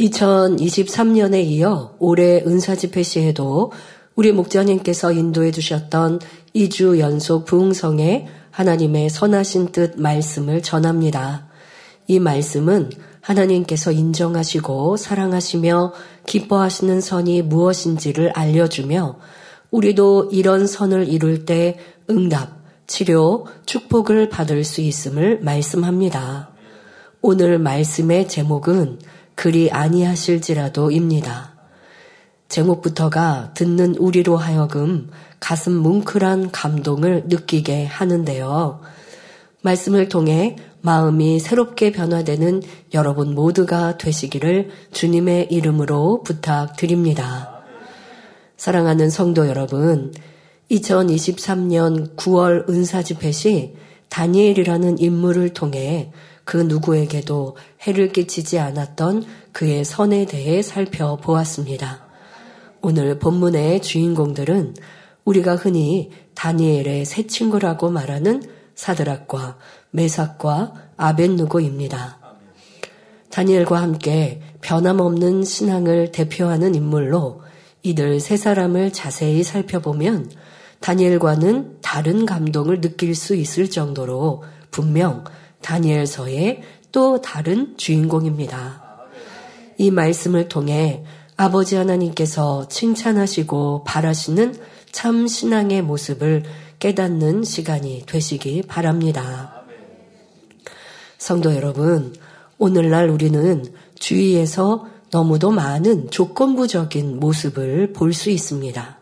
2023년에 이어 올해 은사집회 시에도 우리 목자님께서 인도해 주셨던 2주 연속 부흥성에 하나님의 선하신 뜻 말씀을 전합니다. 이 말씀은 하나님께서 인정하시고 사랑하시며 기뻐하시는 선이 무엇인지를 알려주며 우리도 이런 선을 이룰 때 응답, 치료, 축복을 받을 수 있음을 말씀합니다. 오늘 말씀의 제목은 그리 아니하실지라도입니다. 제목부터가 듣는 우리로 하여금 가슴 뭉클한 감동을 느끼게 하는데요. 말씀을 통해 마음이 새롭게 변화되는 여러분 모두가 되시기를 주님의 이름으로 부탁드립니다. 사랑하는 성도 여러분, 2023년 9월 은사집회 시 다니엘이라는 인물을 통해 그 누구에게도 해를 끼치지 않았던 그의 선에 대해 살펴보았습니다. 오늘 본문의 주인공들은 우리가 흔히 다니엘의 새 친구라고 말하는 사드락과 메삭과 아벤누고입니다. 다니엘과 함께 변함없는 신앙을 대표하는 인물로 이들 세 사람을 자세히 살펴보면 다니엘과는 다른 감동을 느낄 수 있을 정도로 분명 다니엘서의 또 다른 주인공입니다. 이 말씀을 통해 아버지 하나님께서 칭찬하시고 바라시는 참 신앙의 모습을 깨닫는 시간이 되시기 바랍니다. 성도 여러분, 오늘날 우리는 주위에서 너무도 많은 조건부적인 모습을 볼 수 있습니다.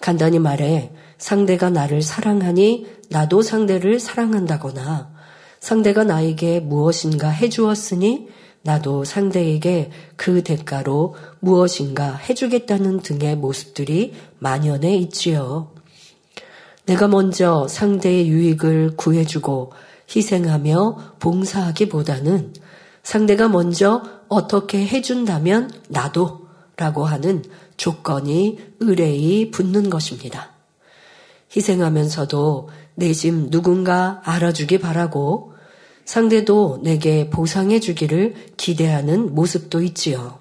간단히 말해 상대가 나를 사랑하니 나도 상대를 사랑한다거나 상대가 나에게 무엇인가 해주었으니 나도 상대에게 그 대가로 무엇인가 해주겠다는 등의 모습들이 만연해 있지요. 내가 먼저 상대의 유익을 구해주고 희생하며 봉사하기보다는 상대가 먼저 어떻게 해준다면 나도 라고 하는 조건이 의뢰이 붙는 것입니다. 희생하면서도 내심 누군가 알아주기 바라고 상대도 내게 보상해 주기를 기대하는 모습도 있지요.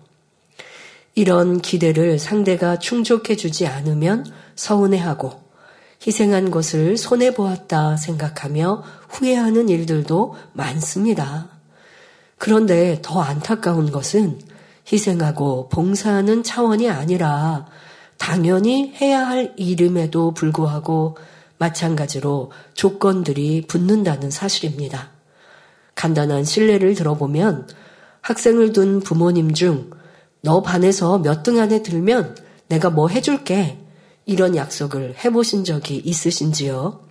이런 기대를 상대가 충족해 주지 않으면 서운해하고 희생한 것을 손해보았다 생각하며 후회하는 일들도 많습니다. 그런데 더 안타까운 것은 희생하고 봉사하는 차원이 아니라 당연히 해야 할 일임에도 불구하고 마찬가지로 조건들이 붙는다는 사실입니다. 간단한 신뢰를 들어보면 학생을 둔 부모님 중 너 반에서 몇 등 안에 들면 내가 뭐 해줄게 이런 약속을 해보신 적이 있으신지요?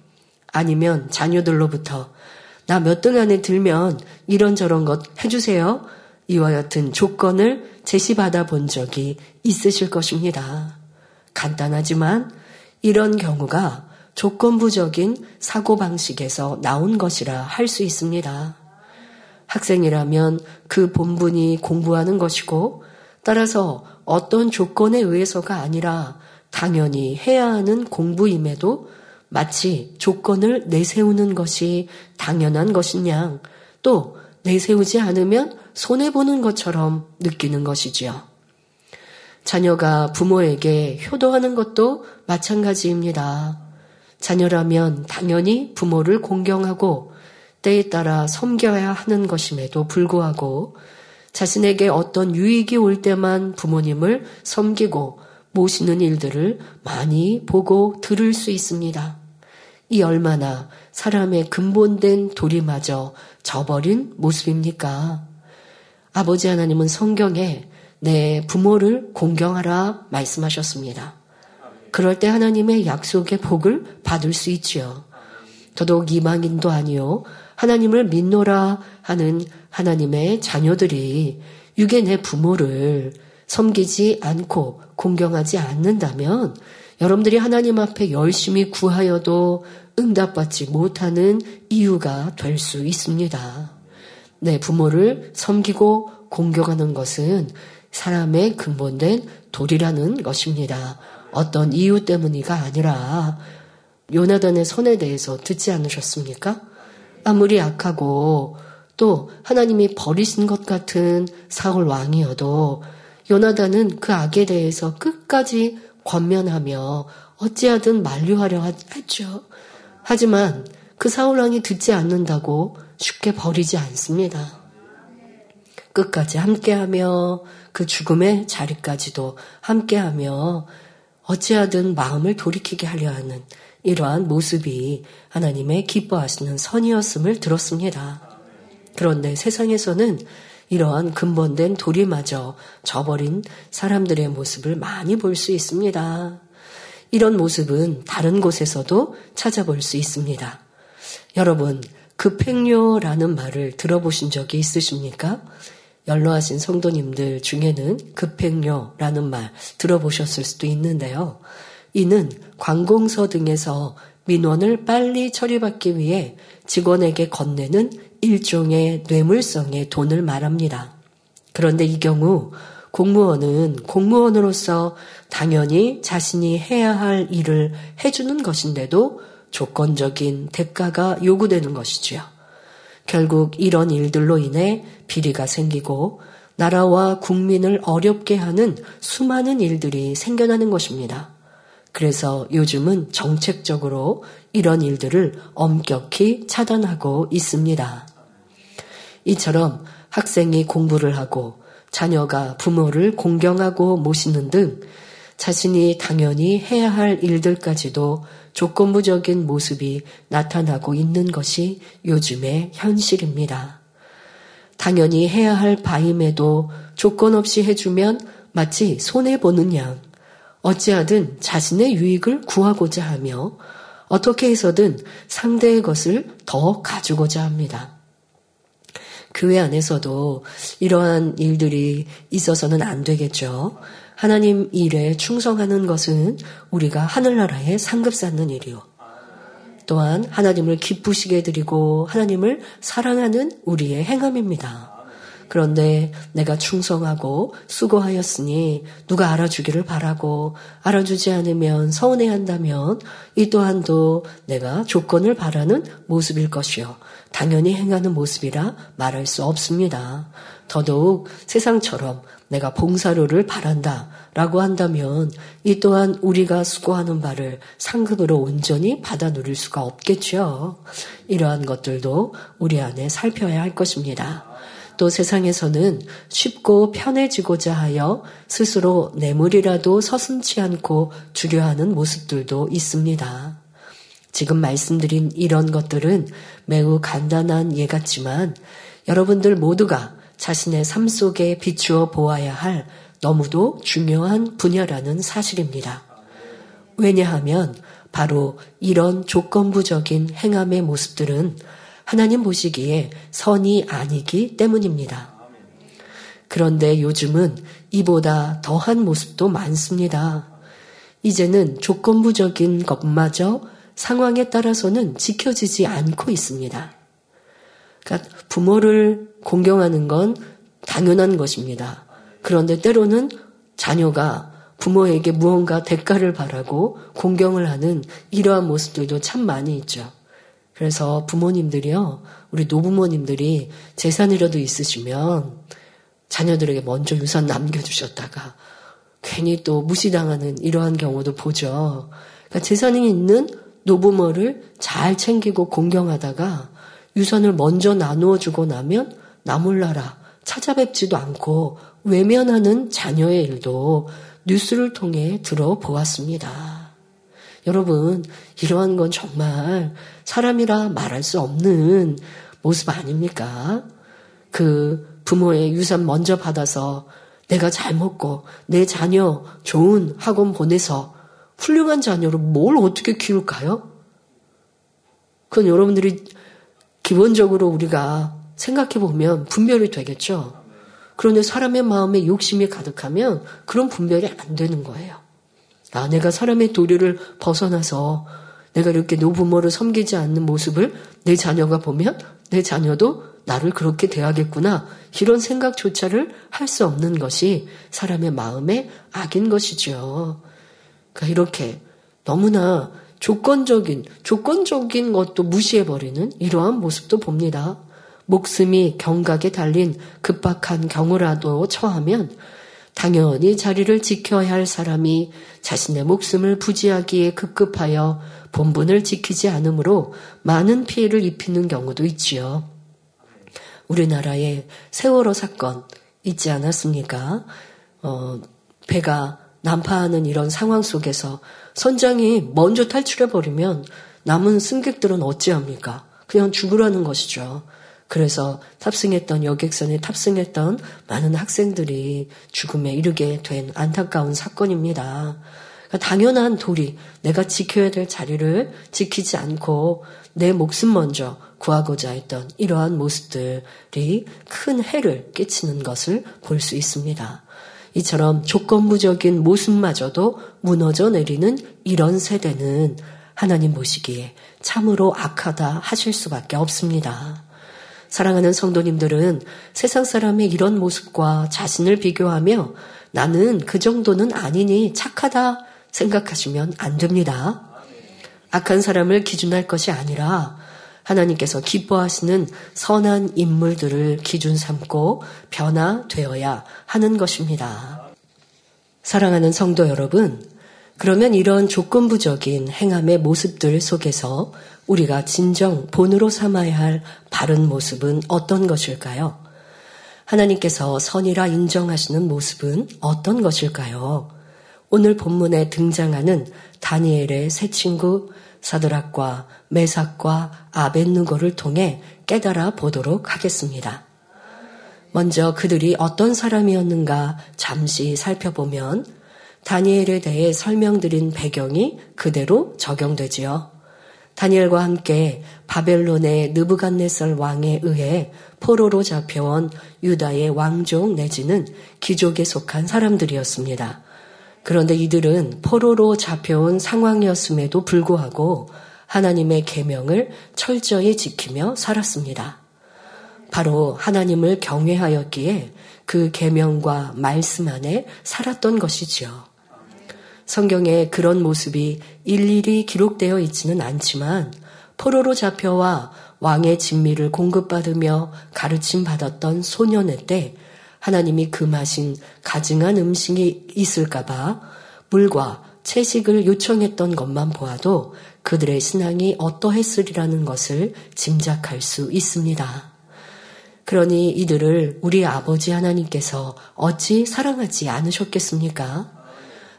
아니면 자녀들로부터 나 몇 등 안에 들면 이런저런 것 해주세요. 이와 같은 조건을 제시받아 본 적이 있으실 것입니다. 간단하지만 이런 경우가 조건부적인 사고방식에서 나온 것이라 할 수 있습니다. 학생이라면 그 본분이 공부하는 것이고 따라서 어떤 조건에 의해서가 아니라 당연히 해야 하는 공부임에도 마치 조건을 내세우는 것이 당연한 것이냐 또 내세우지 않으면 손해보는 것처럼 느끼는 것이지요. 자녀가 부모에게 효도하는 것도 마찬가지입니다. 자녀라면 당연히 부모를 공경하고 때에 따라 섬겨야 하는 것임에도 불구하고 자신에게 어떤 유익이 올 때만 부모님을 섬기고 모시는 일들을 많이 보고 들을 수 있습니다. 이 얼마나 사람의 근본된 도리마저 저버린 모습입니까? 아버지 하나님은 성경에 내 부모를 공경하라 말씀하셨습니다. 그럴 때 하나님의 약속의 복을 받을 수 있지요. 더더욱 이방인도 아니요. 하나님을 믿노라 하는 하나님의 자녀들이 육의 내 부모를 섬기지 않고 공경하지 않는다면 여러분들이 하나님 앞에 열심히 구하여도 응답받지 못하는 이유가 될 수 있습니다. 내 부모를 섬기고 공경하는 것은 사람의 근본된 도리라는 것입니다. 어떤 이유 때문이가 아니라 요나단의 선에 대해서 듣지 않으셨습니까? 아무리 악하고 또 하나님이 버리신 것 같은 사울 왕이어도 요나단은 그 악에 대해서 끝까지 권면하며 어찌하든 만류하려 했죠. 하지만 그 사울 왕이 듣지 않는다고 쉽게 버리지 않습니다. 끝까지 함께하며 그 죽음의 자리까지도 함께하며 어찌하든 마음을 돌이키게 하려 하는 이러한 모습이 하나님의 기뻐하시는 선이었음을 들었습니다. 그런데 세상에서는 이러한 근본된 도리마저 저버린 사람들의 모습을 많이 볼 수 있습니다. 이런 모습은 다른 곳에서도 찾아볼 수 있습니다. 여러분, 급행료라는 말을 들어보신 적이 있으십니까? 연로하신 성도님들 중에는 급행료라는 말 들어보셨을 수도 있는데요. 이는 관공서 등에서 민원을 빨리 처리받기 위해 직원에게 건네는 일종의 뇌물성의 돈을 말합니다. 그런데 이 경우 공무원은 공무원으로서 당연히 자신이 해야 할 일을 해주는 것인데도 조건적인 대가가 요구되는 것이지요. 결국 이런 일들로 인해 비리가 생기고 나라와 국민을 어렵게 하는 수많은 일들이 생겨나는 것입니다. 그래서 요즘은 정책적으로 이런 일들을 엄격히 차단하고 있습니다. 이처럼 학생이 공부를 하고 자녀가 부모를 공경하고 모시는 등 자신이 당연히 해야 할 일들까지도 조건부적인 모습이 나타나고 있는 것이 요즘의 현실입니다. 당연히 해야 할 바임에도 조건 없이 해주면 마치 손해보는 양, 어찌하든 자신의 유익을 구하고자 하며 어떻게 해서든 상대의 것을 더 가지고자 합니다. 교회 안에서도 이러한 일들이 있어서는 안 되겠죠. 하나님 일에 충성하는 것은 우리가 하늘나라에 상급 쌓는 일이요. 또한 하나님을 기쁘시게 드리고 하나님을 사랑하는 우리의 행함입니다. 그런데 내가 충성하고 수고하였으니 누가 알아주기를 바라고 알아주지 않으면 서운해한다면 이 또한도 내가 조건을 바라는 모습일 것이요. 당연히 행하는 모습이라 말할 수 없습니다. 더더욱 세상처럼 내가 봉사료를 바란다 라고 한다면 이 또한 우리가 수고하는 바를 상급으로 온전히 받아 누릴 수가 없겠죠. 이러한 것들도 우리 안에 살펴야 할 것입니다. 또 세상에서는 쉽고 편해지고자 하여 스스로 뇌물이라도 서슴치 않고 주려 하는 모습들도 있습니다. 지금 말씀드린 이런 것들은 매우 간단한 예 같지만 여러분들 모두가 자신의 삶 속에 비추어 보아야 할 너무도 중요한 분야라는 사실입니다. 왜냐하면 바로 이런 조건부적인 행함의 모습들은 하나님 보시기에 선이 아니기 때문입니다. 그런데 요즘은 이보다 더한 모습도 많습니다. 이제는 조건부적인 것마저 상황에 따라서는 지켜지지 않고 있습니다. 그러니까 부모를 공경하는 건 당연한 것입니다. 그런데 때로는 자녀가 부모에게 무언가 대가를 바라고 공경을 하는 이러한 모습들도 참 많이 있죠. 그래서 부모님들이요, 우리 노부모님들이 재산이라도 있으시면 자녀들에게 먼저 유산 남겨주셨다가 괜히 또 무시당하는 이러한 경우도 보죠. 그러니까 재산이 있는 노부모를 잘 챙기고 공경하다가 유산을 먼저 나누어 주고 나면 나몰라라 찾아뵙지도 않고 외면하는 자녀의 일도 뉴스를 통해 들어보았습니다. 여러분, 이러한 건 정말 사람이라 말할 수 없는 모습 아닙니까? 그 부모의 유산 먼저 받아서 내가 잘 먹고 내 자녀 좋은 학원 보내서 훌륭한 자녀로 뭘 어떻게 키울까요? 그건 여러분들이 기본적으로 우리가 생각해 보면 분별이 되겠죠. 그런데 사람의 마음에 욕심이 가득하면 그런 분별이 안 되는 거예요. 아, 내가 사람의 도리를 벗어나서 내가 이렇게 노부모를 섬기지 않는 모습을 내 자녀가 보면 내 자녀도 나를 그렇게 대하겠구나. 이런 생각조차를 할 수 없는 것이 사람의 마음의 악인 것이죠. 그러니까 이렇게 너무나 조건적인, 조건적인 것도 무시해버리는 이러한 모습도 봅니다. 목숨이 경각에 달린 급박한 경우라도 처하면 당연히 자리를 지켜야 할 사람이 자신의 목숨을 부지하기에 급급하여 본분을 지키지 않으므로 많은 피해를 입히는 경우도 있지요. 우리나라의 세월호 사건 있지 않았습니까? 어, 배가 난파하는 이런 상황 속에서 선장이 먼저 탈출해버리면 남은 승객들은 어찌합니까? 그냥 죽으라는 것이죠. 그래서 탑승했던 여객선에 탑승했던 많은 학생들이 죽음에 이르게 된 안타까운 사건입니다. 그러니까 당연한 도리, 내가 지켜야 될 자리를 지키지 않고 내 목숨 먼저 구하고자 했던 이러한 모습들이 큰 해를 끼치는 것을 볼 수 있습니다. 이처럼 조건부적인 모습마저도 무너져 내리는 이런 세대는 하나님 보시기에 참으로 악하다 하실 수밖에 없습니다. 사랑하는 성도님들은 세상 사람의 이런 모습과 자신을 비교하며 나는 그 정도는 아니니 착하다 생각하시면 안 됩니다. 악한 사람을 기준할 것이 아니라 하나님께서 기뻐하시는 선한 인물들을 기준 삼고 변화되어야 하는 것입니다. 사랑하는 성도 여러분, 그러면 이런 조건부적인 행함의 모습들 속에서 우리가 진정 본으로 삼아야 할 바른 모습은 어떤 것일까요? 하나님께서 선이라 인정하시는 모습은 어떤 것일까요? 오늘 본문에 등장하는 다니엘의 새 친구 사드락과 메삭과 아벤누고를 통해 깨달아 보도록 하겠습니다. 먼저 그들이 어떤 사람이었는가 잠시 살펴보면 다니엘에 대해 설명드린 배경이 그대로 적용되지요. 다니엘과 함께 바벨론의 느부갓네살 왕에 의해 포로로 잡혀온 유다의 왕족 내지는 귀족에 속한 사람들이었습니다. 그런데 이들은 포로로 잡혀온 상황이었음에도 불구하고 하나님의 계명을 철저히 지키며 살았습니다. 바로 하나님을 경외하였기에 그 계명과 말씀 안에 살았던 것이지요. 성경에 그런 모습이 일일이 기록되어 있지는 않지만 포로로 잡혀와 왕의 진미를 공급받으며 가르침 받았던 소년의 때 하나님이 금하신 가증한 음식이 있을까봐 물과 채식을 요청했던 것만 보아도 그들의 신앙이 어떠했으리라는 것을 짐작할 수 있습니다. 그러니 이들을 우리 아버지 하나님께서 어찌 사랑하지 않으셨겠습니까?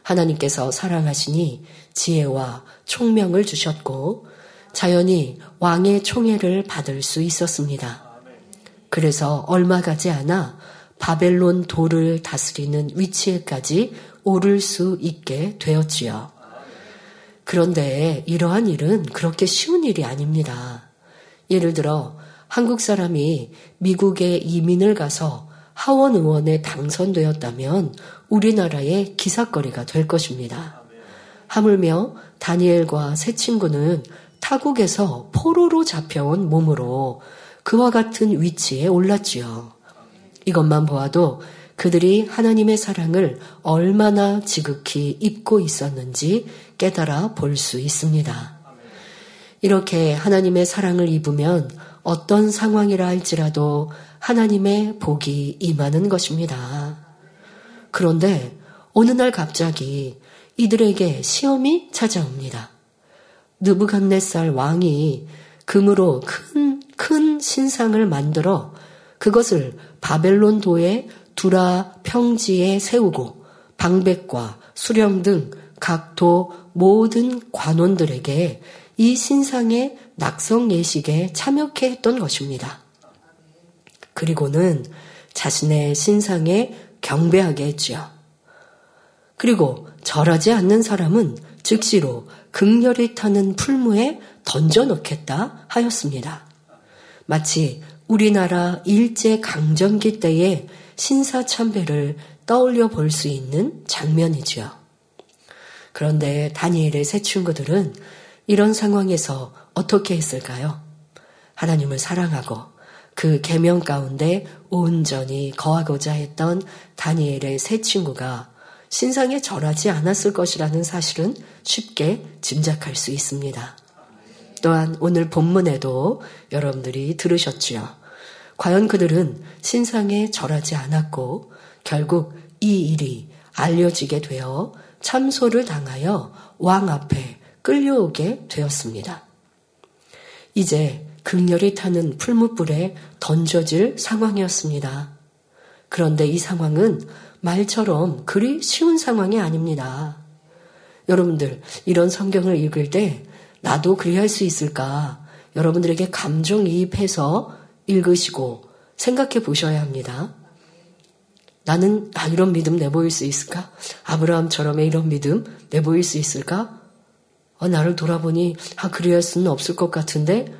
하나님께서 사랑하시니 지혜와 총명을 주셨고 자연히 왕의 총애를 받을 수 있었습니다. 그래서 얼마 가지 않아 바벨론 도를 다스리는 위치에까지 오를 수 있게 되었지요. 그런데 이러한 일은 그렇게 쉬운 일이 아닙니다. 예를 들어 한국 사람이 미국에 이민을 가서 하원 의원에 당선되었다면 우리나라의 기사거리가 될 것입니다. 하물며 다니엘과 새 친구는 타국에서 포로로 잡혀온 몸으로 그와 같은 위치에 올랐지요. 이것만 보아도 그들이 하나님의 사랑을 얼마나 지극히 입고 있었는지 깨달아 볼 수 있습니다. 이렇게 하나님의 사랑을 입으면 어떤 상황이라 할지라도 하나님의 복이 임하는 것입니다. 그런데 어느 날 갑자기 이들에게 시험이 찾아옵니다. 느부갓네살 왕이 금으로 큰, 큰 신상을 만들어 그것을 바벨론 도의 두라 평지에 세우고 방백과 수령 등 각 도 모든 관원들에게 이 신상의 낙성 예식에 참여케 했던 것입니다. 그리고는 자신의 신상에 경배하게 했지요. 그리고 절하지 않는 사람은 즉시로 극렬히 타는 풀무에 던져 넣겠다 하였습니다. 마치 우리나라 일제 강점기 때의 신사참배를 떠올려 볼 수 있는 장면이지요. 그런데 다니엘의 새 친구들은 이런 상황에서 어떻게 했을까요? 하나님을 사랑하고 그 계명 가운데 온전히 거하고자 했던 다니엘의 새 친구가 신상에 절하지 않았을 것이라는 사실은 쉽게 짐작할 수 있습니다. 또한 오늘 본문에도 여러분들이 들으셨지요. 과연 그들은 신상에 절하지 않았고 결국 이 일이 알려지게 되어 참소를 당하여 왕 앞에 끌려오게 되었습니다. 이제 극렬히 타는 풀무불에 던져질 상황이었습니다. 그런데 이 상황은 말처럼 그리 쉬운 상황이 아닙니다. 여러분들, 이런 성경을 읽을 때 나도 그리 할 수 있을까? 여러분들에게 감정이입해서 읽으시고 생각해 보셔야 합니다. 나는 아, 이런 믿음 내보일 수 있을까? 아브라함처럼의 이런 믿음 내보일 수 있을까? 어, 나를 돌아보니 아, 그리 할 수는 없을 것 같은데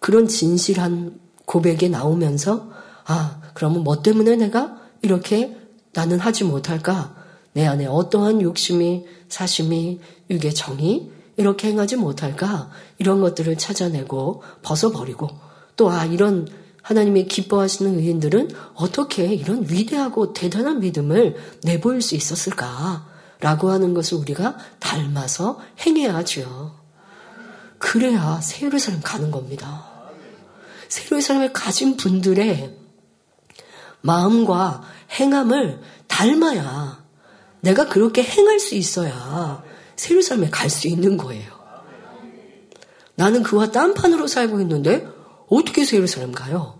그런 진실한 고백이 나오면서 아, 그러면 뭐 때문에 내가 이렇게 나는 하지 못할까? 내 안에 어떠한 욕심이, 사심이, 육의 정이 이렇게 행하지 못할까? 이런 것들을 찾아내고 벗어버리고 또 아, 이런 하나님이 기뻐하시는 의인들은 어떻게 이런 위대하고 대단한 믿음을 내보일 수 있었을까? 라고 하는 것을 우리가 닮아서 행해야 하죠. 그래야 세예루살렘 가는 겁니다. 세예루살렘에 가진 분들의 마음과 행함을 닮아야 내가 그렇게 행할 수 있어야 세예루살렘에 갈 수 있는 거예요. 나는 그와 딴판으로 살고 있는데 어떻게 세예루살렘 가요?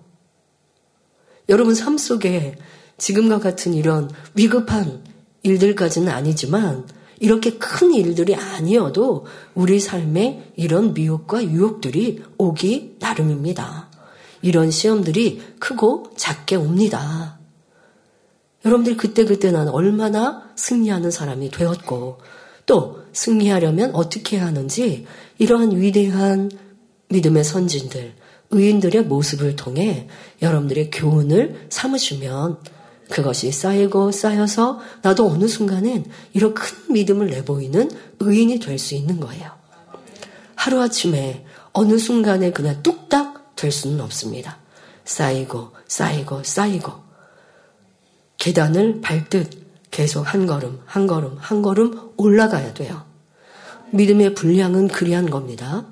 여러분 삶 속에 지금과 같은 이런 위급한 일들까지는 아니지만 이렇게 큰 일들이 아니어도 우리 삶에 이런 미혹과 유혹들이 오기 나름입니다. 이런 시험들이 크고 작게 옵니다. 여러분들 그때그때 난 얼마나 승리하는 사람이 되었고 또 승리하려면 어떻게 해야 하는지 이러한 위대한 믿음의 선진들, 의인들의 모습을 통해 여러분들의 교훈을 삼으시면 그것이 쌓이고 쌓여서 나도 어느 순간엔 이런 큰 믿음을 내보이는 의인이 될 수 있는 거예요. 하루아침에 어느 순간에 그냥 뚝딱 될 수는 없습니다. 쌓이고 쌓이고 쌓이고 계단을 밟듯 계속 한 걸음 한 걸음 한 걸음 올라가야 돼요. 믿음의 분량은 그리한 겁니다.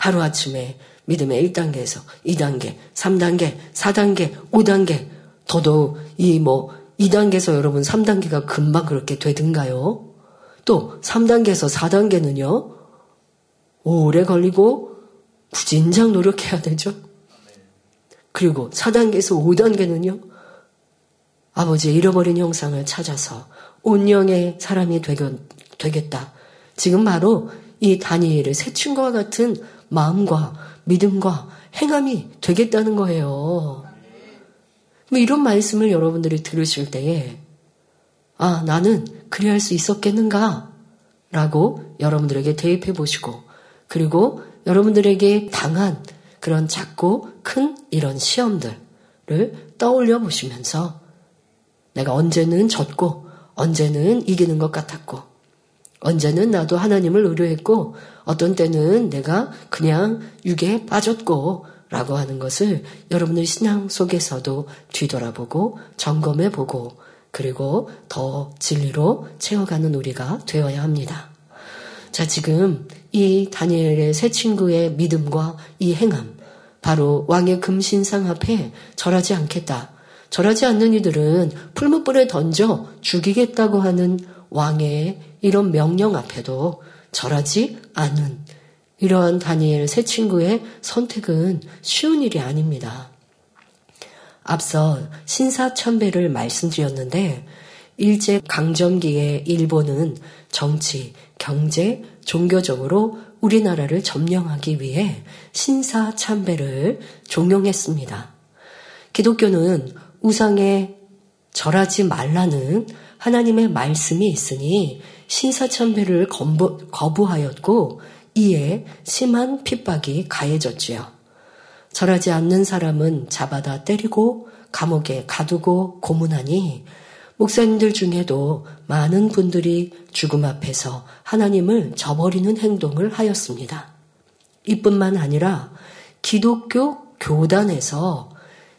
하루아침에 믿음의 1단계에서 2단계, 3단계, 4단계, 5단계, 더더욱 이 뭐 2단계에서 여러분 3단계가 금방 그렇게 되든가요? 또 3단계에서 4단계는요, 오래 걸리고 구진장 노력해야 되죠. 그리고 4단계에서 5단계는요, 아버지의 잃어버린 형상을 찾아서 온영의 사람이 되겠다. 지금 바로 이 다니엘을 새친 것과 같은 마음과 믿음과 행함이 되겠다는 거예요. 뭐 이런 말씀을 여러분들이 들으실 때에 아, 나는 그리할 수 있었겠는가? 라고 여러분들에게 대입해 보시고 그리고 여러분들에게 당한 그런 작고 큰 이런 시험들을 떠올려 보시면서 내가 언제는 졌고 언제는 이기는 것 같았고 언제는 나도 하나님을 의뢰했고 어떤 때는 내가 그냥 육에 빠졌고 라고 하는 것을 여러분의 신앙 속에서도 뒤돌아보고 점검해 보고 그리고 더 진리로 채워가는 우리가 되어야 합니다. 자, 지금 이 다니엘의 새 친구의 믿음과 이 행함, 바로 왕의 금신상 앞에 절하지 않겠다. 절하지 않는 이들은 풀무불에 던져 죽이겠다고 하는 왕의 이런 명령 앞에도 절하지 않은 이러한 다니엘 새 친구의 선택은 쉬운 일이 아닙니다. 앞서 신사천배를 말씀드렸는데 일제 강점기의 일본은 정치, 경제, 종교적으로 우리나라를 점령하기 위해 신사참배를 종용했습니다. 기독교는 우상에 절하지 말라는 하나님의 말씀이 있으니 신사참배를 거부하였고 이에 심한 핍박이 가해졌지요. 절하지 않는 사람은 잡아다 때리고 감옥에 가두고 고문하니 목사님들 중에도 많은 분들이 죽음 앞에서 하나님을 저버리는 행동을 하였습니다. 이뿐만 아니라 기독교 교단에서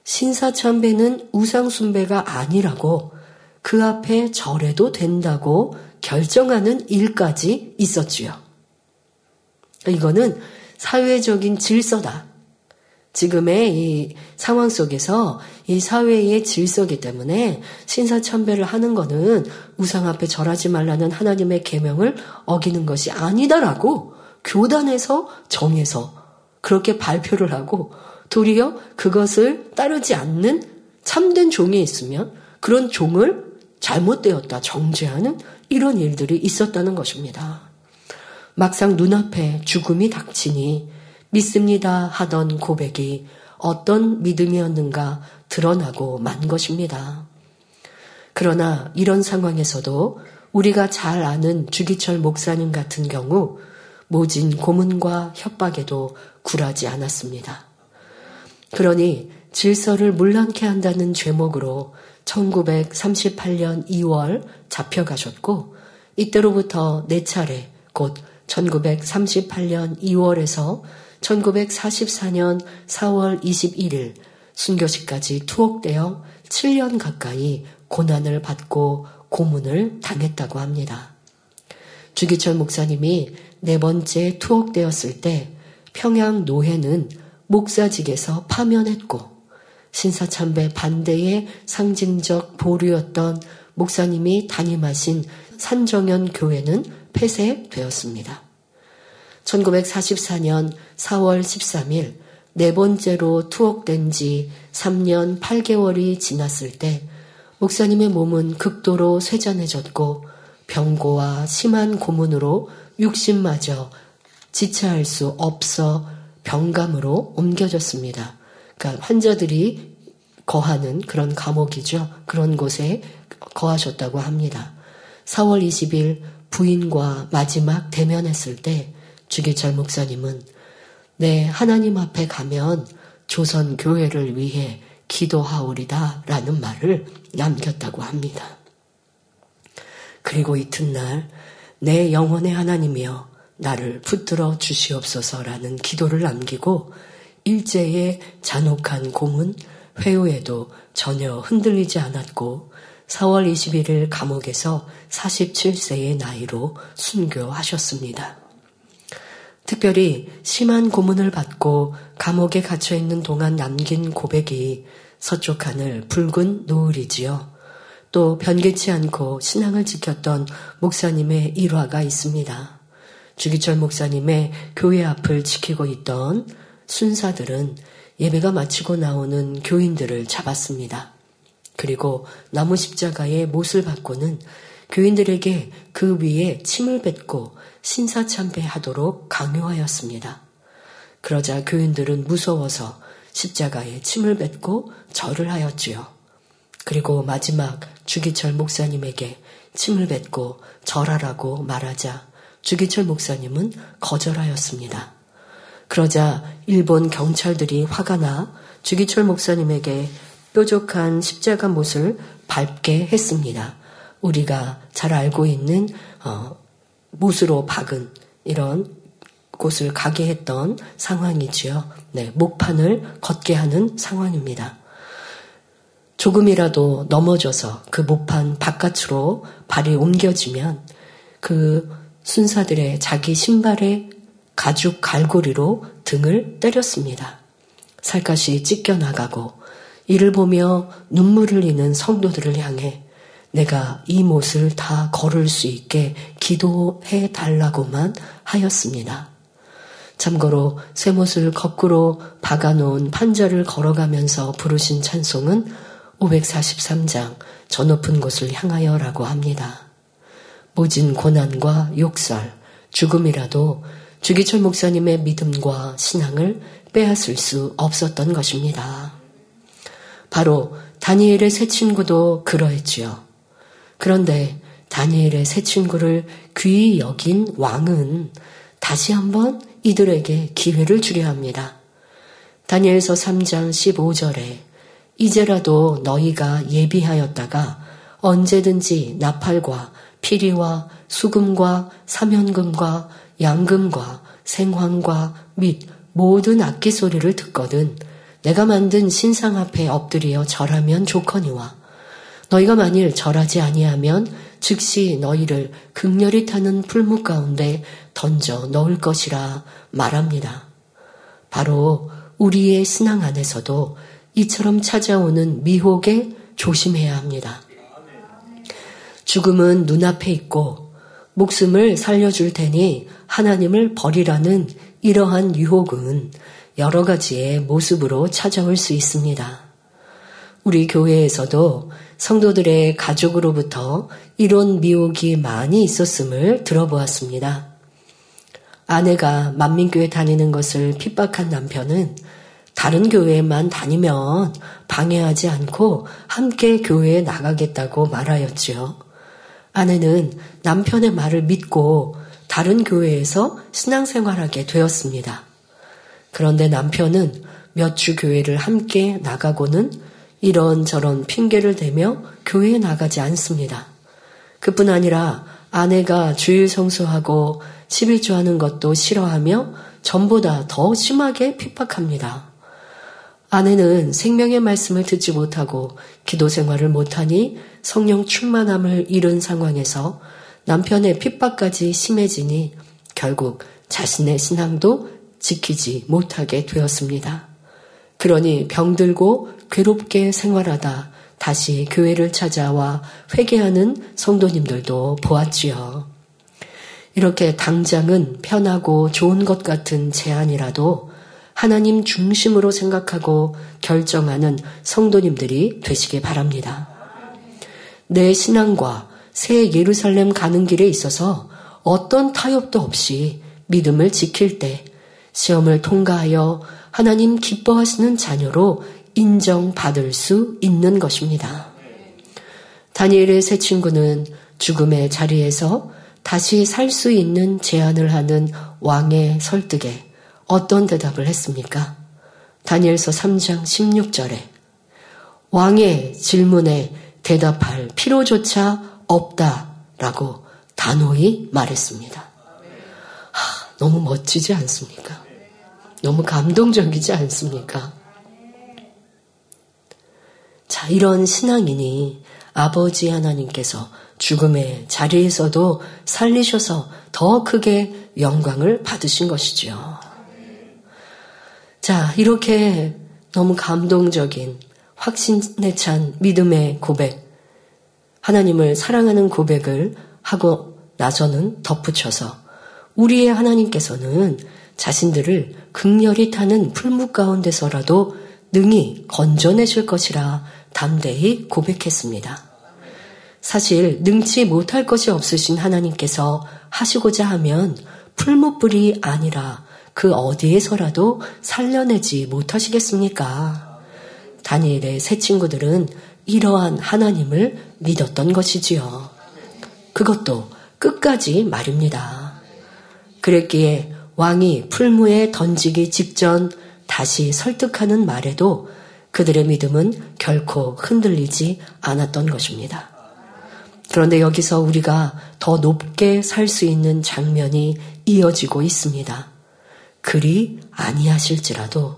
신사참배는 우상숭배가 아니라고 그 앞에 절해도 된다고 결정하는 일까지 있었지요. 이거는 사회적인 질서다. 지금의 이 상황 속에서 이 사회의 질서기 때문에 신사참배를 하는 것은 우상 앞에 절하지 말라는 하나님의 계명을 어기는 것이 아니다라고 교단에서 정해서 그렇게 발표를 하고 도리어 그것을 따르지 않는 참된 종이 있으면 그런 종을 잘못되었다 정죄하는 이런 일들이 있었다는 것입니다. 막상 눈앞에 죽음이 닥치니 믿습니다 하던 고백이 어떤 믿음이었는가 드러나고 만 것입니다. 그러나 이런 상황에서도 우리가 잘 아는 주기철 목사님 같은 경우 모진 고문과 협박에도 굴하지 않았습니다. 그러니 질서를 물랑케 한다는 죄목으로 1938년 2월 잡혀가셨고 이때로부터 네 차례 곧 1938년 2월에서 1944년 4월 21일 순교시까지 투옥되어 7년 가까이 고난을 받고 고문을 당했다고 합니다. 주기철 목사님이 네 번째 투옥되었을 때 평양 노회는 목사직에서 파면했고 신사참배 반대의 상징적 보류였던 목사님이 담임하신 산정현 교회는 폐쇄되었습니다. 1944년 4월 13일 네 번째로 투옥된 지 3년 8개월이 지났을 때 목사님의 몸은 극도로 쇠잔해졌고 병고와 심한 고문으로 육신마저 지체할 수 없어 병감으로 옮겨졌습니다. 그러니까 환자들이 거하는 그런 감옥이죠. 그런 곳에 거하셨다고 합니다. 4월 20일 부인과 마지막 대면했을 때 주기철 목사님은 네, 하나님 앞에 가면 조선 교회를 위해 기도하오리다 라는 말을 남겼다고 합니다. 그리고 이튿날 내 영혼의 하나님이여 나를 붙들어 주시옵소서라는 기도를 남기고 일제의 잔혹한 고문 회후에도 전혀 흔들리지 않았고 4월 21일 감옥에서 47세의 나이로 순교하셨습니다. 특별히 심한 고문을 받고 감옥에 갇혀 있는 동안 남긴 고백이 서쪽 하늘 붉은 노을이지요. 또 변개치 않고 신앙을 지켰던 목사님의 일화가 있습니다. 주기철 목사님의 교회 앞을 지키고 있던 순사들은 예배가 마치고 나오는 교인들을 잡았습니다. 그리고 나무 십자가의 못을 받고는 교인들에게 그 위에 침을 뱉고 신사참배하도록 강요하였습니다. 그러자 교인들은 무서워서 십자가에 침을 뱉고 절을 하였지요. 그리고 마지막 주기철 목사님에게 침을 뱉고 절하라고 말하자 주기철 목사님은 거절하였습니다. 그러자 일본 경찰들이 화가 나 주기철 목사님에게 뾰족한 십자가 못을 밟게 했습니다. 우리가 잘 알고 있는 어, 못으로 박은 이런 곳을 가게 했던 상황이지요. 네, 목판을 걷게 하는 상황입니다. 조금이라도 넘어져서 그 목판 바깥으로 발이 옮겨지면 그 순사들의 자기 신발에 가죽 갈고리로 등을 때렸습니다. 살갗이 찢겨나가고 이를 보며 눈물을 흘리는 성도들을 향해 내가 이 못을 다 걸을 수 있게 기도해 달라고만 하였습니다. 참고로 쇠못을 거꾸로 박아놓은 판자를 걸어가면서 부르신 찬송은 543장 저 높은 곳을 향하여라고 합니다. 모진 고난과 욕설, 죽음이라도 주기철 목사님의 믿음과 신앙을 빼앗을 수 없었던 것입니다. 바로 다니엘의 새 친구도 그러했지요. 그런데 다니엘의 새 친구를 귀히 여긴 왕은 다시 한번 이들에게 기회를 주려 합니다. 다니엘서 3장 15절에 이제라도 너희가 예비하였다가 언제든지 나팔과 피리와 수금과 사면금과 양금과 생황과 및 모든 악기 소리를 듣거든 내가 만든 신상 앞에 엎드려 절하면 좋거니와 너희가 만일 절하지 아니하면 즉시 너희를 극렬히 타는 풀무 가운데 던져 넣을 것이라 말합니다. 바로 우리의 신앙 안에서도 이처럼 찾아오는 미혹에 조심해야 합니다. 죽음은 눈앞에 있고 목숨을 살려줄 테니 하나님을 버리라는 이러한 유혹은 여러 가지의 모습으로 찾아올 수 있습니다. 우리 교회에서도 성도들의 가족으로부터 이런 미혹이 많이 있었음을 들어보았습니다. 아내가 만민교회 다니는 것을 핍박한 남편은 다른 교회에만 다니면 방해하지 않고 함께 교회에 나가겠다고 말하였지요. 아내는 남편의 말을 믿고 다른 교회에서 신앙생활하게 되었습니다. 그런데 남편은 몇 주 교회를 함께 나가고는 이런저런 핑계를 대며 교회에 나가지 않습니다. 그뿐 아니라 아내가 주일 성수하고 11조 하는 것도 싫어하며 전보다 더 심하게 핍박합니다. 아내는 생명의 말씀을 듣지 못하고 기도 생활을 못하니 성령 충만함을 잃은 상황에서 남편의 핍박까지 심해지니 결국 자신의 신앙도 지키지 못하게 되었습니다. 그러니 병들고 괴롭게 생활하다 다시 교회를 찾아와 회개하는 성도님들도 보았지요. 이렇게 당장은 편하고 좋은 것 같은 제안이라도 하나님 중심으로 생각하고 결정하는 성도님들이 되시기 바랍니다. 내 신앙과 새 예루살렘 가는 길에 있어서 어떤 타협도 없이 믿음을 지킬 때 시험을 통과하여 하나님 기뻐하시는 자녀로 인정받을 수 있는 것입니다. 다니엘의 새 친구는 죽음의 자리에서 다시 살 수 있는 제안을 하는 왕의 설득에 어떤 대답을 했습니까? 다니엘서 3장 16절에 왕의 질문에 대답할 필요조차 없다라고 단호히 말했습니다. 하, 너무 멋지지 않습니까? 너무 감동적이지 않습니까? 자, 이런 신앙이니 아버지 하나님께서 죽음의 자리에서도 살리셔서 더 크게 영광을 받으신 것이지요. 자, 이렇게 너무 감동적인 확신에 찬 믿음의 고백, 하나님을 사랑하는 고백을 하고 나서는 덧붙여서 우리의 하나님께서는 자신들을 극렬히 타는 풀무 가운데서라도 능히 건져내실 것이라 담대히 고백했습니다. 사실 능치 못할 것이 없으신 하나님께서 하시고자 하면 풀무불이 아니라 그 어디에서라도 살려내지 못하시겠습니까? 다니엘의 새 친구들은 이러한 하나님을 믿었던 것이지요. 그것도 끝까지 말입니다. 그랬기에 왕이 풀무에 던지기 직전 다시 설득하는 말에도 그들의 믿음은 결코 흔들리지 않았던 것입니다. 그런데 여기서 우리가 더 높게 살 수 있는 장면이 이어지고 있습니다. 그리 아니하실지라도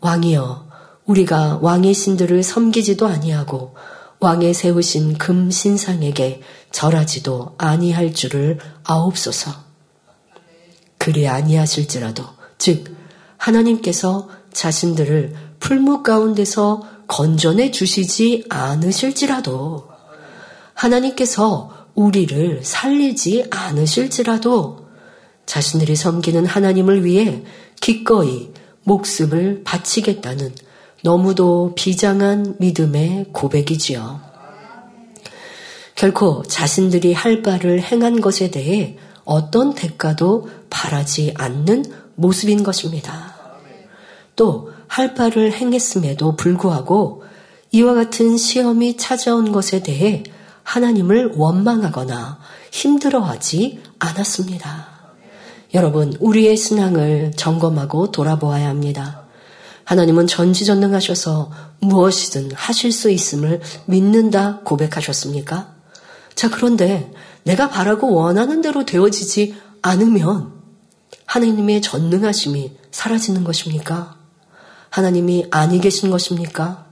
왕이여 우리가 왕의 신들을 섬기지도 아니하고 왕의 세우신 금 신상에게 절하지도 아니할 줄을 아옵소서. 그리 아니하실지라도 즉 하나님께서 자신들을 풀무 가운데서 건져내 주시지 않으실지라도 하나님께서 우리를 살리지 않으실지라도 자신들이 섬기는 하나님을 위해 기꺼이 목숨을 바치겠다는 너무도 비장한 믿음의 고백이지요. 결코 자신들이 할 바를 행한 것에 대해 어떤 대가도 바라지 않는 모습인 것입니다. 또 할 바를 행했음에도 불구하고 이와 같은 시험이 찾아온 것에 대해 하나님을 원망하거나 힘들어하지 않았습니다. 여러분, 우리의 신앙을 점검하고 돌아보아야 합니다. 하나님은 전지전능하셔서 무엇이든 하실 수 있음을 믿는다 고백하셨습니까? 자, 그런데 내가 바라고 원하는 대로 되어지지 않으면 하나님의 전능하심이 사라지는 것입니까? 하나님이 아니 계신 것입니까?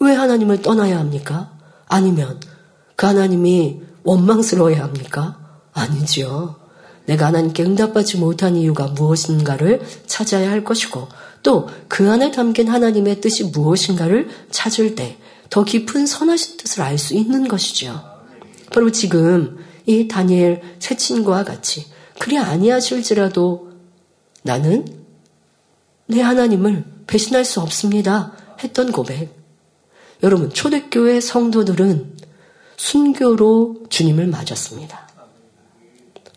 왜 하나님을 떠나야 합니까? 아니면 그 하나님이 원망스러워야 합니까? 아니지요. 내가 하나님께 응답받지 못한 이유가 무엇인가를 찾아야 할 것이고 또 그 안에 담긴 하나님의 뜻이 무엇인가를 찾을 때 더 깊은 선하신 뜻을 알 수 있는 것이죠. 바로 지금 이 다니엘 새 친구와 같이 그리 아니하실지라도 나는 내 하나님을 배신할 수 없습니다. 했던 고백. 여러분, 초대교회 성도들은 순교로 주님을 맞았습니다.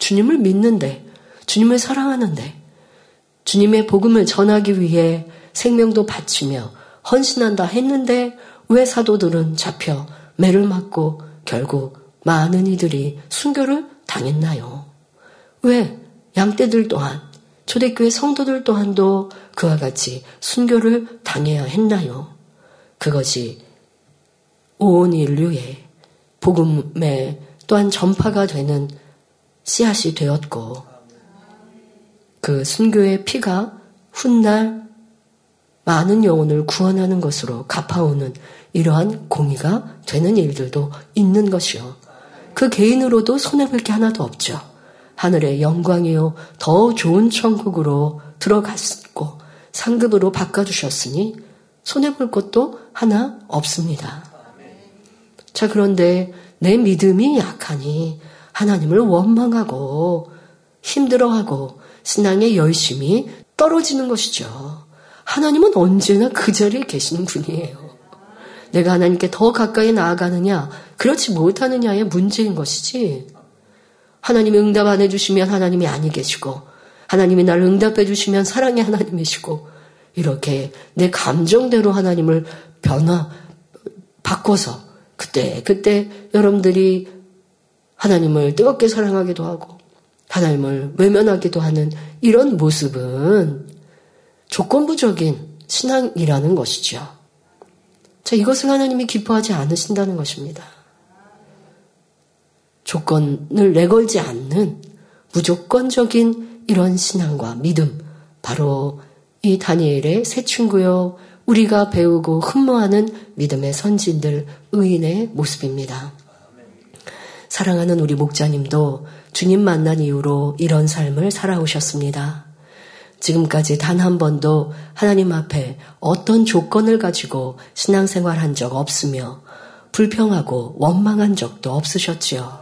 주님을 믿는데, 주님을 사랑하는데, 주님의 복음을 전하기 위해 생명도 바치며 헌신한다 했는데 왜 사도들은 잡혀 매를 맞고 결국 많은 이들이 순교를 당했나요? 왜 양떼들 또한 초대교회 성도들 또한도 그와 같이 순교를 당해야 했나요? 그것이 온 인류의 복음에 또한 전파가 되는 씨앗이 되었고 그 순교의 피가 훗날 많은 영혼을 구원하는 것으로 갚아오는 이러한 공의가 되는 일들도 있는 것이요. 그 개인으로도 손해볼 게 하나도 없죠. 하늘의 영광이요. 더 좋은 천국으로 들어갔고 상급으로 바꿔주셨으니 손해볼 것도 하나 없습니다. 자, 그런데 내 믿음이 약하니 하나님을 원망하고 힘들어하고 신앙의 열심이 떨어지는 것이죠. 하나님은 언제나 그 자리에 계시는 분이에요. 내가 하나님께 더 가까이 나아가느냐, 그렇지 못하느냐의 문제인 것이지. 하나님이 응답 안 해주시면 하나님이 아니 계시고, 하나님이 나를 응답해 주시면 사랑의 하나님이시고, 이렇게 내 감정대로 하나님을 변화, 바꿔서, 그때, 그때 여러분들이 하나님을 뜨겁게 사랑하기도 하고, 하나님을 외면하기도 하는 이런 모습은 조건부적인 신앙이라는 것이죠. 자, 이것을 하나님이 기뻐하지 않으신다는 것입니다. 조건을 내걸지 않는 무조건적인 이런 신앙과 믿음, 바로 이 다니엘의 새 친구요, 우리가 배우고 흠모하는 믿음의 선진들, 의인의 모습입니다. 사랑하는 우리 목자님도 주님 만난 이후로 이런 삶을 살아오셨습니다. 지금까지 단 한 번도 하나님 앞에 어떤 조건을 가지고 신앙생활 한 적 없으며 불평하고 원망한 적도 없으셨지요.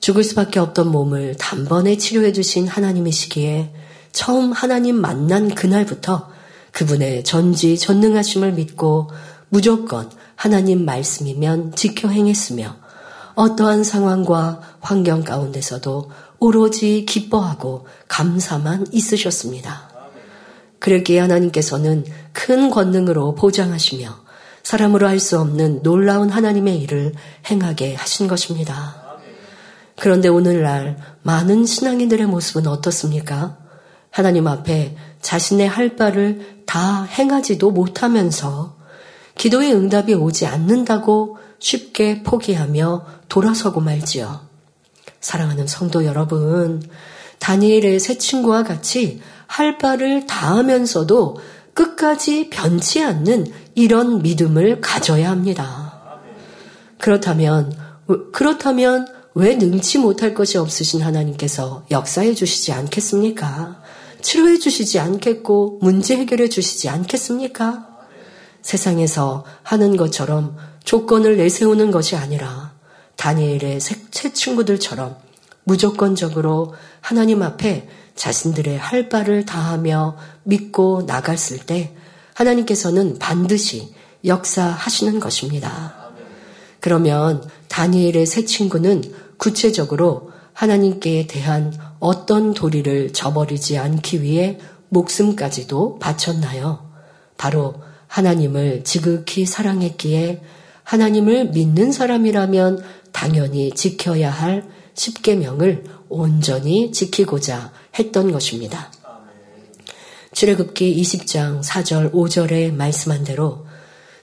죽을 수밖에 없던 몸을 단번에 치료해 주신 하나님이시기에 처음 하나님 만난 그날부터 그분의 전지 전능하심을 믿고 무조건 하나님 말씀이면 지켜 행했으며 어떠한 상황과 환경 가운데서도 오로지 기뻐하고 감사만 있으셨습니다. 그러기에 하나님께서는 큰 권능으로 보장하시며 사람으로 할 수 없는 놀라운 하나님의 일을 행하게 하신 것입니다. 그런데 오늘날 많은 신앙인들의 모습은 어떻습니까? 하나님 앞에 자신의 할 바를 다 행하지도 못하면서 기도의 응답이 오지 않는다고 쉽게 포기하며 돌아서고 말지요. 사랑하는 성도 여러분, 다니엘의 새 친구와 같이 할 바를 다 하면서도 끝까지 변치 않는 이런 믿음을 가져야 합니다. 그렇다면, 그렇다면 왜 능치 못할 것이 없으신 하나님께서 역사해 주시지 않겠습니까? 치료해 주시지 않겠고 문제 해결해 주시지 않겠습니까? 세상에서 하는 것처럼 조건을 내세우는 것이 아니라 다니엘의 새 친구들처럼 무조건적으로 하나님 앞에 자신들의 할 바를 다하며 믿고 나갔을 때 하나님께서는 반드시 역사하시는 것입니다. 그러면 다니엘의 새 친구는 구체적으로 하나님께 대한 어떤 도리를 저버리지 않기 위해 목숨까지도 바쳤나요? 바로 하나님을 지극히 사랑했기에 하나님을 믿는 사람이라면 당연히 지켜야 할 십계명을 온전히 지키고자 했던 것입니다. 출애굽기 20장 4절 5절에 말씀한 대로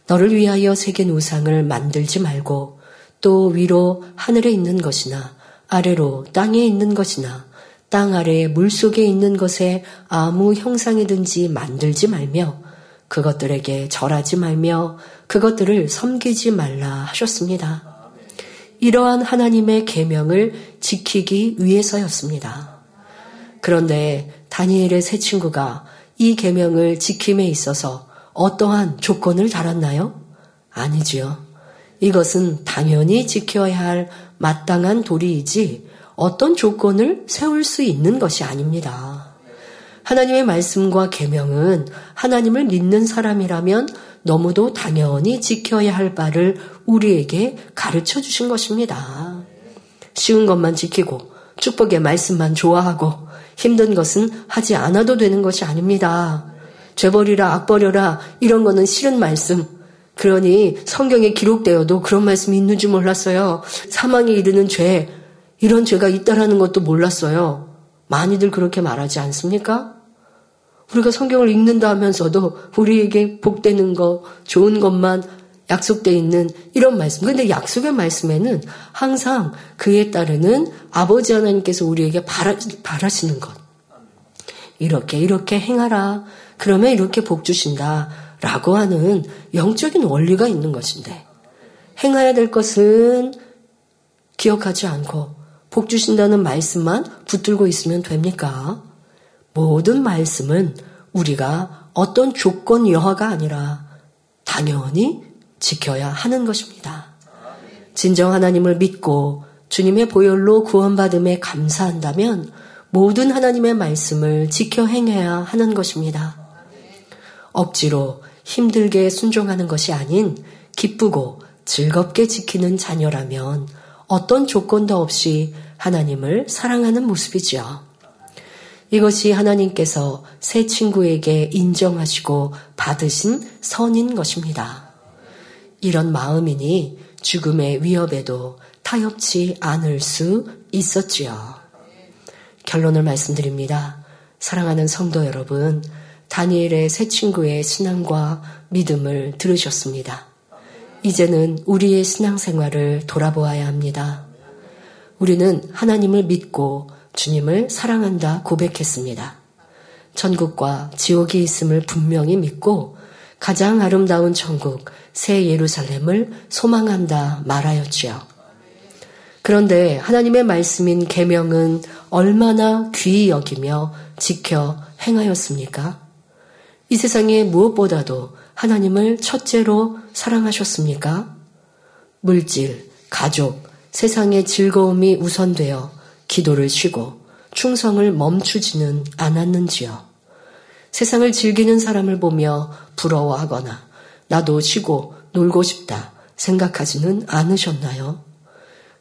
너를 위하여 새긴 우상을 만들지 말고 또 위로 하늘에 있는 것이나 아래로 땅에 있는 것이나 땅 아래 물 속에 있는 것에 아무 형상이든지 만들지 말며 그것들에게 절하지 말며 그것들을 섬기지 말라 하셨습니다. 이러한 하나님의 계명을 지키기 위해서였습니다. 그런데 다니엘의 새 친구가 이 계명을 지킴에 있어서 어떠한 조건을 달았나요? 아니지요. 이것은 당연히 지켜야 할 마땅한 도리이지 어떤 조건을 세울 수 있는 것이 아닙니다. 하나님의 말씀과 계명은 하나님을 믿는 사람이라면 너무도 당연히 지켜야 할 바를 우리에게 가르쳐 주신 것입니다. 쉬운 것만 지키고 축복의 말씀만 좋아하고 힘든 것은 하지 않아도 되는 것이 아닙니다. 죄버리라 악버려라 이런 거는 싫은 말씀. 그러니 성경에 기록되어도 그런 말씀이 있는 줄 몰랐어요. 사망에 이르는 죄 이런 죄가 있다라는 것도 몰랐어요. 많이들 그렇게 말하지 않습니까? 우리가 성경을 읽는다 하면서도 우리에게 복되는 것, 좋은 것만 약속되어 있는 이런 말씀. 근데 약속의 말씀에는 항상 그에 따르는 아버지 하나님께서 우리에게 바라, 바라시는 것. 이렇게, 이렇게 행하라. 그러면 이렇게 복 주신다. 라고 하는 영적인 원리가 있는 것인데, 행해야 될 것은 기억하지 않고, 복 주신다는 말씀만 붙들고 있으면 됩니까? 모든 말씀은 우리가 어떤 조건 여하가 아니라 당연히 지켜야 하는 것입니다. 진정 하나님을 믿고 주님의 보혈로 구원받음에 감사한다면 모든 하나님의 말씀을 지켜 행해야 하는 것입니다. 억지로 힘들게 순종하는 것이 아닌 기쁘고 즐겁게 지키는 자녀라면 어떤 조건도 없이 하나님을 사랑하는 모습이지요. 이것이 하나님께서 새 친구에게 인정하시고 받으신 선인 것입니다. 이런 마음이니 죽음의 위협에도 타협치 않을 수 있었지요. 결론을 말씀드립니다. 사랑하는 성도 여러분, 다니엘의 새 친구의 신앙과 믿음을 들으셨습니다. 이제는 우리의 신앙생활을 돌아보아야 합니다. 우리는 하나님을 믿고 주님을 사랑한다 고백했습니다. 천국과 지옥이 있음을 분명히 믿고 가장 아름다운 천국, 새 예루살렘을 소망한다 말하였지요. 그런데 하나님의 말씀인 계명은 얼마나 귀히 여기며 지켜 행하였습니까? 이 세상에 무엇보다도 하나님을 첫째로 사랑하셨습니까? 물질, 가족, 세상의 즐거움이 우선되어 기도를 쉬고 충성을 멈추지는 않았는지요. 세상을 즐기는 사람을 보며 부러워하거나 나도 쉬고 놀고 싶다 생각하지는 않으셨나요?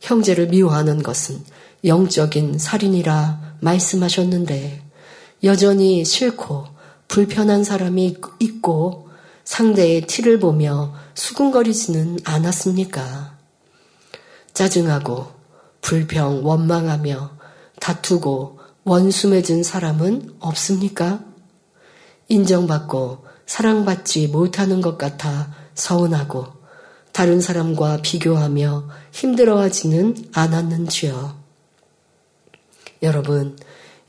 형제를 미워하는 것은 영적인 살인이라 말씀하셨는데 여전히 싫고 불편한 사람이 있고 상대의 티를 보며 수군거리지는 않았습니까? 짜증하고 불평, 원망하며 다투고 원수 맺은 사람은 없습니까? 인정받고 사랑받지 못하는 것 같아 서운하고 다른 사람과 비교하며 힘들어하지는 않았는지요. 여러분,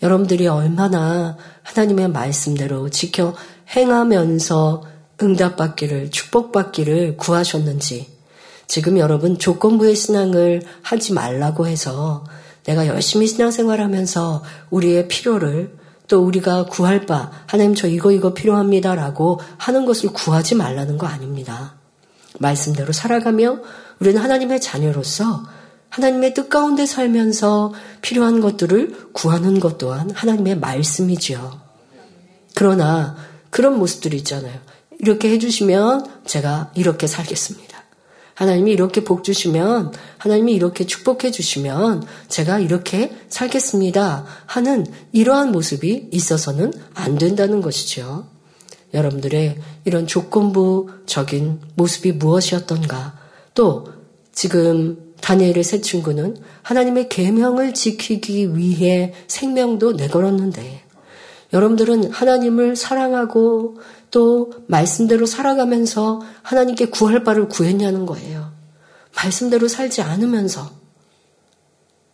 여러분들이 얼마나 하나님의 말씀대로 지켜 행하면서 응답받기를, 축복받기를 구하셨는지, 지금 여러분 조건부의 신앙을 하지 말라고 해서 내가 열심히 신앙생활 하면서 우리의 필요를 또 우리가 구할 바, 하나님 저 이거 이거 필요합니다라고 하는 것을 구하지 말라는 거 아닙니다. 말씀대로 살아가며 우리는 하나님의 자녀로서 하나님의 뜻 가운데 살면서 필요한 것들을 구하는 것 또한 하나님의 말씀이지요. 그러나 그런 모습들이 있잖아요. 이렇게 해주시면 제가 이렇게 살겠습니다. 하나님이 이렇게 복 주시면, 하나님이 이렇게 축복해 주시면 제가 이렇게 살겠습니다. 하는 이러한 모습이 있어서는 안 된다는 것이죠. 여러분들의 이런 조건부적인 모습이 무엇이었던가, 또 지금 다니엘의 새 친구는 하나님의 계명을 지키기 위해 생명도 내걸었는데, 여러분들은 하나님을 사랑하고 또 말씀대로 살아가면서 하나님께 구할 바를 구했냐는 거예요. 말씀대로 살지 않으면서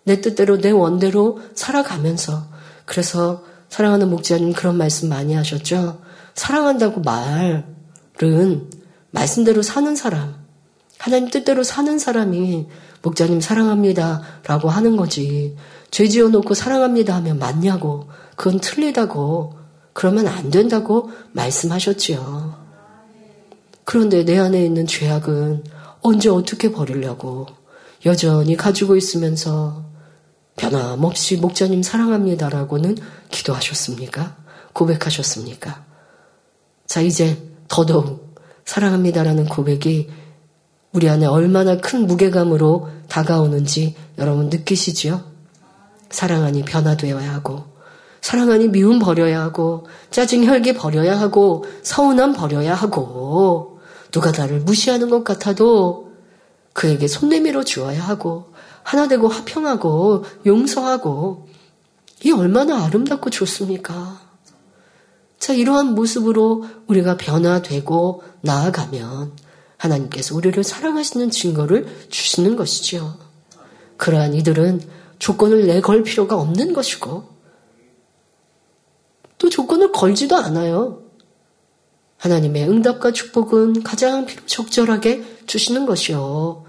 내 뜻대로 내 원대로 살아가면서 그래서 사랑하는 목자님 그런 말씀 많이 하셨죠. 사랑한다고 말은 말씀대로 사는 사람 하나님 뜻대로 사는 사람이 목자님 사랑합니다 라고 하는 거지. 죄 지어놓고 사랑합니다 하면 맞냐고. 그건 틀리다고. 그러면 안 된다고 말씀하셨지요. 그런데 내 안에 있는 죄악은 언제 어떻게 버리려고 여전히 가지고 있으면서 변함없이 목자님 사랑합니다라고는 기도하셨습니까? 고백하셨습니까? 자, 이제 더더욱 사랑합니다라는 고백이 우리 안에 얼마나 큰 무게감으로 다가오는지 여러분 느끼시지요? 사랑하니 변화되어야 하고, 사랑하니 미움 버려야 하고, 짜증 혈기 버려야 하고, 서운함 버려야 하고, 누가 나를 무시하는 것 같아도 그에게 손 내밀어 주어야 하고, 하나 되고 화평하고, 용서하고, 이 얼마나 아름답고 좋습니까? 자, 이러한 모습으로 우리가 변화되고 나아가면 하나님께서 우리를 사랑하시는 증거를 주시는 것이지요. 그러한 이들은 조건을 내걸 필요가 없는 것이고 또 조건을 걸지도 않아요. 하나님의 응답과 축복은 가장 적절하게 주시는 것이요.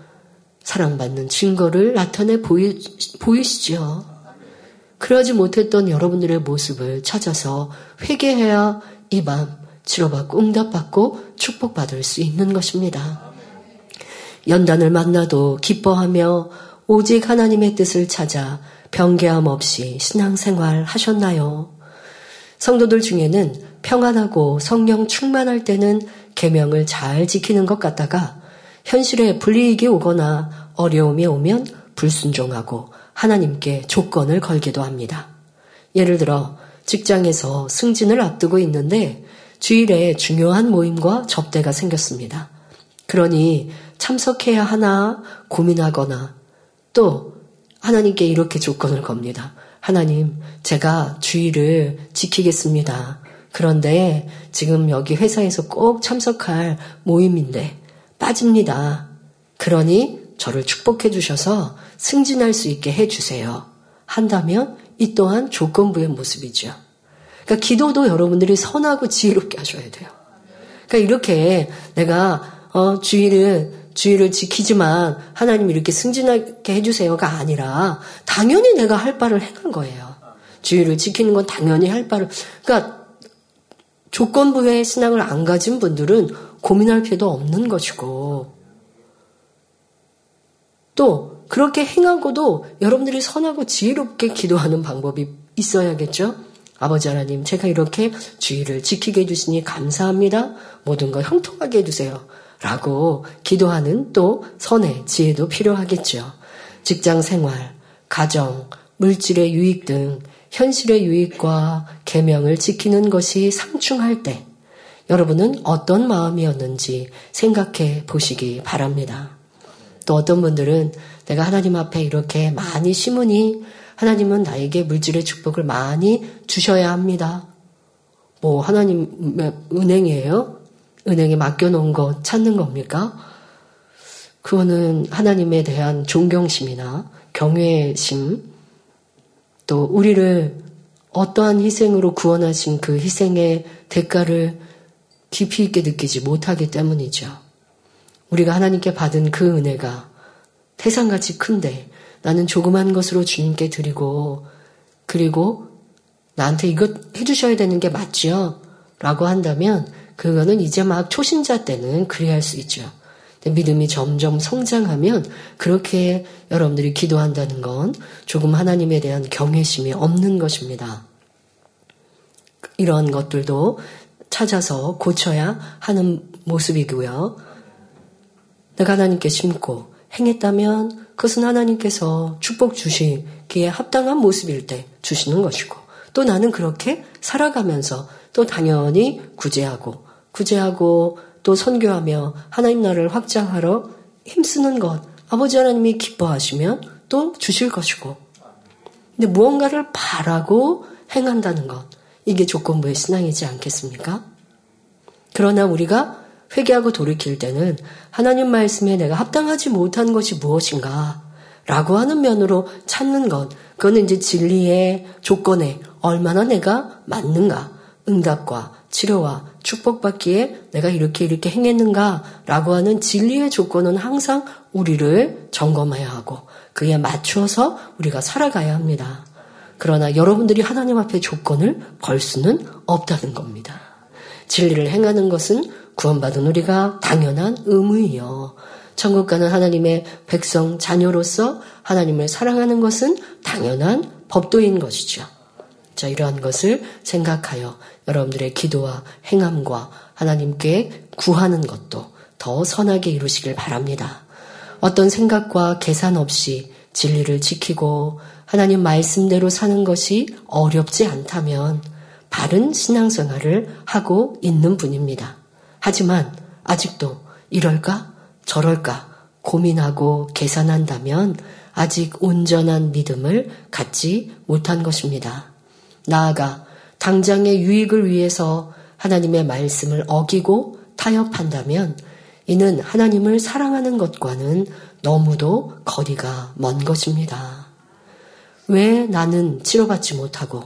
사랑받는 증거를 나타내 보이, 보이시지요. 그러지 못했던 여러분들의 모습을 찾아서 회개해야 이밤 치료받고 응답받고 축복받을 수 있는 것입니다. 연단을 만나도 기뻐하며 오직 하나님의 뜻을 찾아 변개함 없이 신앙생활 하셨나요? 성도들 중에는 평안하고 성령 충만할 때는 계명을 잘 지키는 것 같다가 현실에 불이익이 오거나 어려움이 오면 불순종하고 하나님께 조건을 걸기도 합니다. 예를 들어 직장에서 승진을 앞두고 있는데 주일에 중요한 모임과 접대가 생겼습니다. 그러니 참석해야 하나 고민하거나 또 하나님께 이렇게 조건을 겁니다. 하나님, 제가 주의를 지키겠습니다. 그런데 지금 여기 회사에서 꼭 참석할 모임인데 빠집니다. 그러니 저를 축복해 주셔서 승진할 수 있게 해 주세요. 한다면 이 또한 조건부의 모습이죠. 그러니까 기도도 여러분들이 선하고 지혜롭게 하셔야 돼요. 그러니까 이렇게 내가 어, 주의를 주의를 지키지만 하나님 이렇게 승진하게 해주세요가 아니라 당연히 내가 할 바를 행한 거예요. 주의를 지키는 건 당연히 할 바를 그러니까 조건부의 신앙을 안 가진 분들은 고민할 필요도 없는 것이고 또 그렇게 행하고도 여러분들이 선하고 지혜롭게 기도하는 방법이 있어야겠죠. 아버지 하나님, 제가 이렇게 주의를 지키게 해주시니 감사합니다. 모든 걸 형통하게 해주세요. 라고 기도하는 또 선의 지혜도 필요하겠죠. 직장 생활, 가정, 물질의 유익 등 현실의 유익과 계명을 지키는 것이 상충할 때 여러분은 어떤 마음이었는지 생각해 보시기 바랍니다. 또 어떤 분들은 내가 하나님 앞에 이렇게 많이 심으니 하나님은 나에게 물질의 축복을 많이 주셔야 합니다. 뭐 하나님의 은행이에요? 은행에 맡겨놓은 것 찾는 겁니까? 그거는 하나님에 대한 존경심이나 경외심, 또 우리를 어떠한 희생으로 구원하신 그 희생의 대가를 깊이 있게 느끼지 못하기 때문이죠. 우리가 하나님께 받은 그 은혜가 태산같이 큰데 나는 조그만 것으로 주님께 드리고 그리고 나한테 이것 해주셔야 되는 게 맞지요? 라고 한다면 그거는 이제 막 초신자 때는 그리할 수 있죠. 믿음이 점점 성장하면 그렇게 여러분들이 기도한다는 건 조금 하나님에 대한 경외심이 없는 것입니다. 이런 것들도 찾아서 고쳐야 하는 모습이고요. 내가 하나님께 심고 행했다면 그것은 하나님께서 축복 주시기에 합당한 모습일 때 주시는 것이고 또 나는 그렇게 살아가면서 또 당연히 구제하고 구제하고 또 선교하며 하나님 나라를 확장하러 힘쓰는 것. 아버지 하나님이 기뻐하시면 또 주실 것이고. 근데 무언가를 바라고 행한다는 것. 이게 조건부의 신앙이지 않겠습니까? 그러나 우리가 회개하고 돌이킬 때는 하나님 말씀에 내가 합당하지 못한 것이 무엇인가? 라고 하는 면으로 찾는 것. 그거는 이제 진리의 조건에 얼마나 내가 맞는가? 응답과 치료와 축복받기에 내가 이렇게 이렇게 행했는가 라고 하는 진리의 조건은 항상 우리를 점검해야 하고 그에 맞추어서 우리가 살아가야 합니다. 그러나 여러분들이 하나님 앞에 조건을 걸 수는 없다는 겁니다. 진리를 행하는 것은 구원받은 우리가 당연한 의무이요. 천국 가는 하나님의 백성 자녀로서 하나님을 사랑하는 것은 당연한 법도인 것이죠. 자, 이러한 것을 생각하여 여러분들의 기도와 행함과 하나님께 구하는 것도 더 선하게 이루시길 바랍니다. 어떤 생각과 계산 없이 진리를 지키고 하나님 말씀대로 사는 것이 어렵지 않다면 바른 신앙생활을 하고 있는 분입니다. 하지만 아직도 이럴까 저럴까 고민하고 계산한다면 아직 온전한 믿음을 갖지 못한 것입니다. 나아가 당장의 유익을 위해서 하나님의 말씀을 어기고 타협한다면 이는 하나님을 사랑하는 것과는 너무도 거리가 먼 것입니다. 왜 나는 치료받지 못하고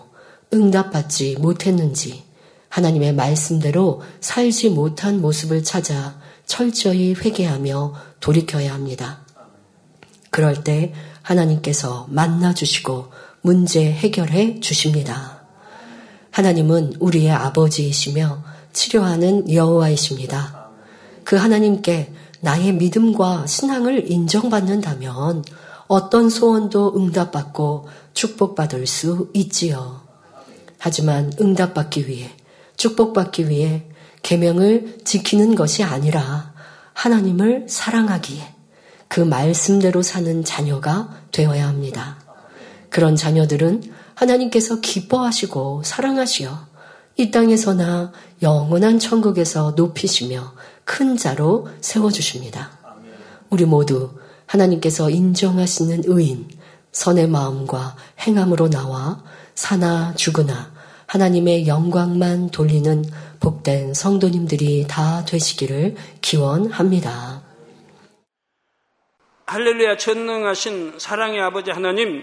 응답받지 못했는지 하나님의 말씀대로 살지 못한 모습을 찾아 철저히 회개하며 돌이켜야 합니다. 그럴 때 하나님께서 만나주시고 문제 해결해 주십니다. 하나님은 우리의 아버지이시며 치료하는 여호와이십니다. 그 하나님께 나의 믿음과 신앙을 인정받는다면 어떤 소원도 응답받고 축복받을 수 있지요. 하지만 응답받기 위해 축복받기 위해 계명을 지키는 것이 아니라 하나님을 사랑하기에 그 말씀대로 사는 자녀가 되어야 합니다. 그런 자녀들은 하나님께서 기뻐하시고 사랑하시어 이 땅에서나 영원한 천국에서 높이시며 큰 자로 세워주십니다. 우리 모두 하나님께서 인정하시는 의인, 선의 마음과 행함으로 나와 사나 죽으나 하나님의 영광만 돌리는 복된 성도님들이 다 되시기를 기원합니다. 할렐루야 전능하신 사랑의 아버지 하나님,